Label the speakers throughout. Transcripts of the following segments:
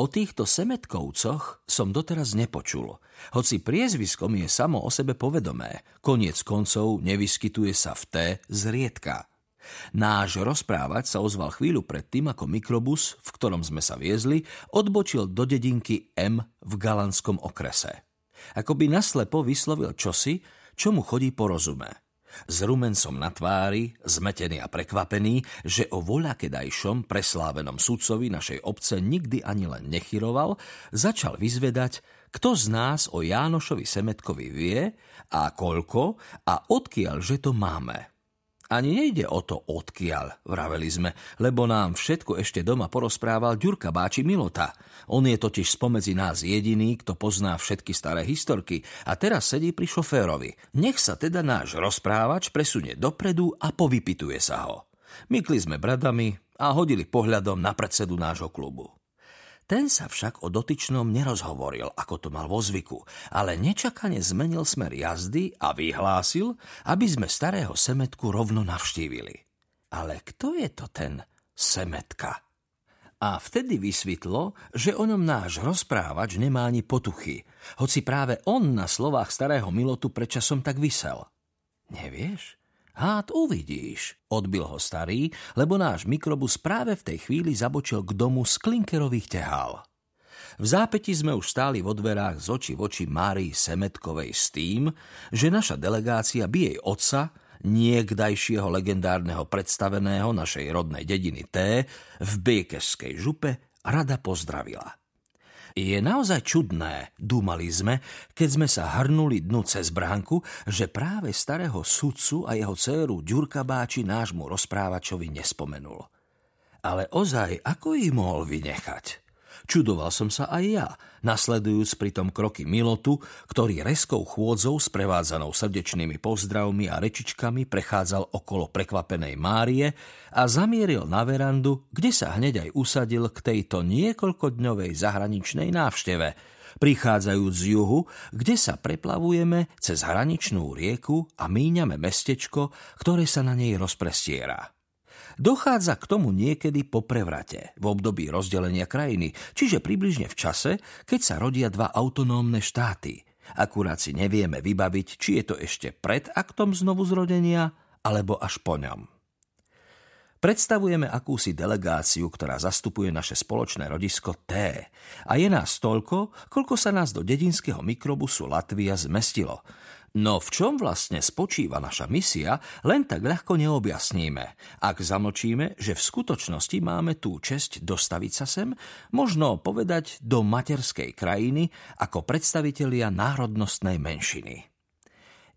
Speaker 1: O týchto semetkovcoch som doteraz nepočul, hoci priezviskom je samo o sebe povedomé, koniec koncov nevyskytuje sa v T zriedka. Náš rozprávať sa ozval chvíľu predtým, ako mikrobus, v ktorom sme sa viezli, odbočil do dedinky M v Galanskom okrese. Ako by naslepo vyslovil čosi, čo mu chodí po rozume. S rumencom na tvári, zmetený a prekvapený, že o voľakedajšom preslávenom sudcovi našej obce nikdy ani len nechyroval, začal vyzvedať, kto z nás o Jánošovi Semetkovi vie a koľko a odkiaľ, že to máme. Ani nejde o to odkiaľ, vraveli sme, lebo nám všetko ešte doma porozprával Ďurka Báči Milota. On je totiž spomedzi nás jediný, kto pozná všetky staré historky a teraz sedí pri šoférovi. Nech sa teda náš rozprávač presunie dopredu a povypituje sa ho. Mykli sme bradami a hodili pohľadom na predsedu nášho klubu. Ten sa však o dotyčnom nerozhovoril, ako to mal vo zvyku, ale nečakane zmenil smer jazdy a vyhlásil, aby sme starého Semetku rovno navštívili. Ale kto je to ten Semetka? A vtedy vysvetlo, že o ňom náš rozprávač nemá ani potuchy, hoci práve on na slovách starého Milotu predčasom tak vysel. Nevieš? Hád uvidíš, odbil ho starý, lebo náš mikrobus práve v tej chvíli zabočil k domu z klinkerových tehál. V zápäti sme už stáli vo dverách z oči v oči Márii Semetkovej s tým, že naša delegácia by jej otca, niekdajšieho legendárneho predstaveného našej rodnej dediny T, v Bejkeskej župe rada pozdravila. Je naozaj čudné, dúmali sme, keď sme sa hrnuli dnu cez bránku, že práve starého sudcu a jeho dceru Ďurka Báči nášmu rozprávačovi nespomenul. Ale ozaj, ako ich mohol vynechať? Čudoval som sa aj ja, nasledujúc pritom kroky Milotu, ktorý reskou chôdzou sprevádzanou srdečnými pozdravmi a rečičkami prechádzal okolo prekvapenej Márie a zamieril na verandu, kde sa hneď aj usadil k tejto niekoľkodňovej zahraničnej návšteve, prichádzajúc z juhu, kde sa preplavujeme cez hraničnú rieku a míňame mestečko, ktoré sa na nej rozprestiera. Dochádza k tomu niekedy po prevrate, v období rozdelenia krajiny, čiže približne v čase, keď sa rodia dva autonómne štáty. Akurát si nevieme vybaviť, či je to ešte pred aktom znovu zrodenia, alebo až po ňom. Predstavujeme akúsi delegáciu, ktorá zastupuje naše spoločné rodisko T. A je nás toľko, koľko sa nás do dedinského mikrobusu Latvia zmestilo. No v čom vlastne spočíva naša misia, len tak ľahko neobjasníme. Ak zamlčíme, že v skutočnosti máme tú česť dostaviť sa sem, možno povedať do materskej krajiny ako predstavitelia národnostnej menšiny.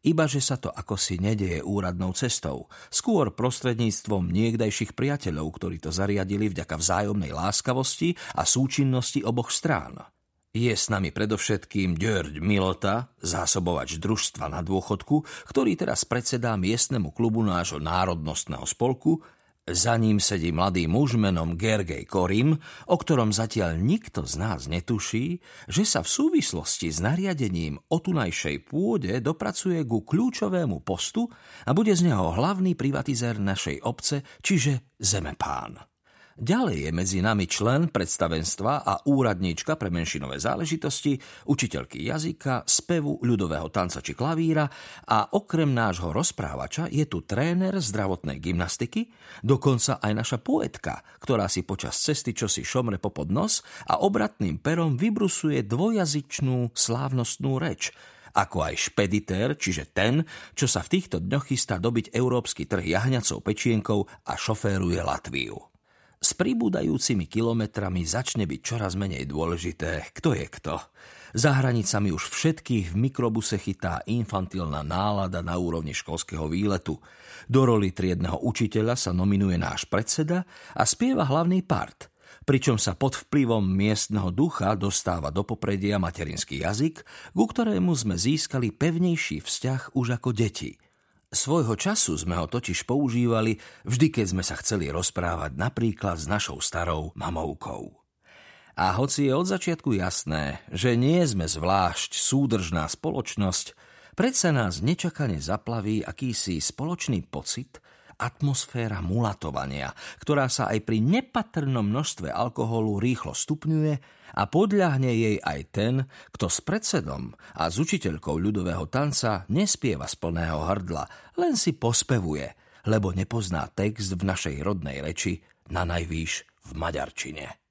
Speaker 1: Iba že sa to ako si nedeje úradnou cestou, skôr prostredníctvom niekdajších priateľov, ktorí to zariadili vďaka vzájomnej láskavosti a súčinnosti oboch strán. Je s nami predovšetkým Ďörď Milota, zásobovač družstva na dôchodku, ktorý teraz predsedá miestnemu klubu nášho národnostného spolku. Za ním sedí mladý muž menom Gergej Korim, o ktorom zatiaľ nikto z nás netuší, že sa v súvislosti s nariadením o tunajšej pôde dopracuje ku kľúčovému postu a bude z neho hlavný privatizér našej obce, čiže zemepán. Ďalej je medzi nami člen predstavenstva a úradníčka pre menšinové záležitosti, učiteľky jazyka, spevu, ľudového tanca či klavíra a okrem nášho rozprávača je tu tréner zdravotnej gymnastiky, dokonca aj naša poetka, ktorá si počas cesty čosi šomre popod nos a obratným perom vybrusuje dvojazyčnú slávnostnú reč, ako aj špeditér, čiže ten, čo sa v týchto dňoch chystá dobiť európsky trh jahňacou pečienkou a šoféruje Latviu. S pribúdajúcimi kilometrami začne byť čoraz menej dôležité, kto je kto. Za hranicami už všetkých v mikrobuse chytá infantilná nálada na úrovni školského výletu. Do roli triedneho učiteľa sa nominuje náš predseda a spieva hlavný part, pričom sa pod vplyvom miestneho ducha dostáva do popredia materinský jazyk, ku ktorému sme získali pevnejší vzťah už ako deti – Svojho času sme ho totiž používali vždy, keď sme sa chceli rozprávať napríklad s našou starou mamovkou. A hoci je od začiatku jasné, že nie sme zvlášť súdržná spoločnosť, predsa nás nečakane zaplaví akýsi spoločný pocit atmosféra mulatovania, ktorá sa aj pri nepatrnom množstve alkoholu rýchlo stupňuje a podľahne jej aj ten, kto s predsedom a s učiteľkou ľudového tanca nespieva z plného hrdla, len si pospevuje, lebo nepozná text v našej rodnej reči, na najvýš v maďarčine.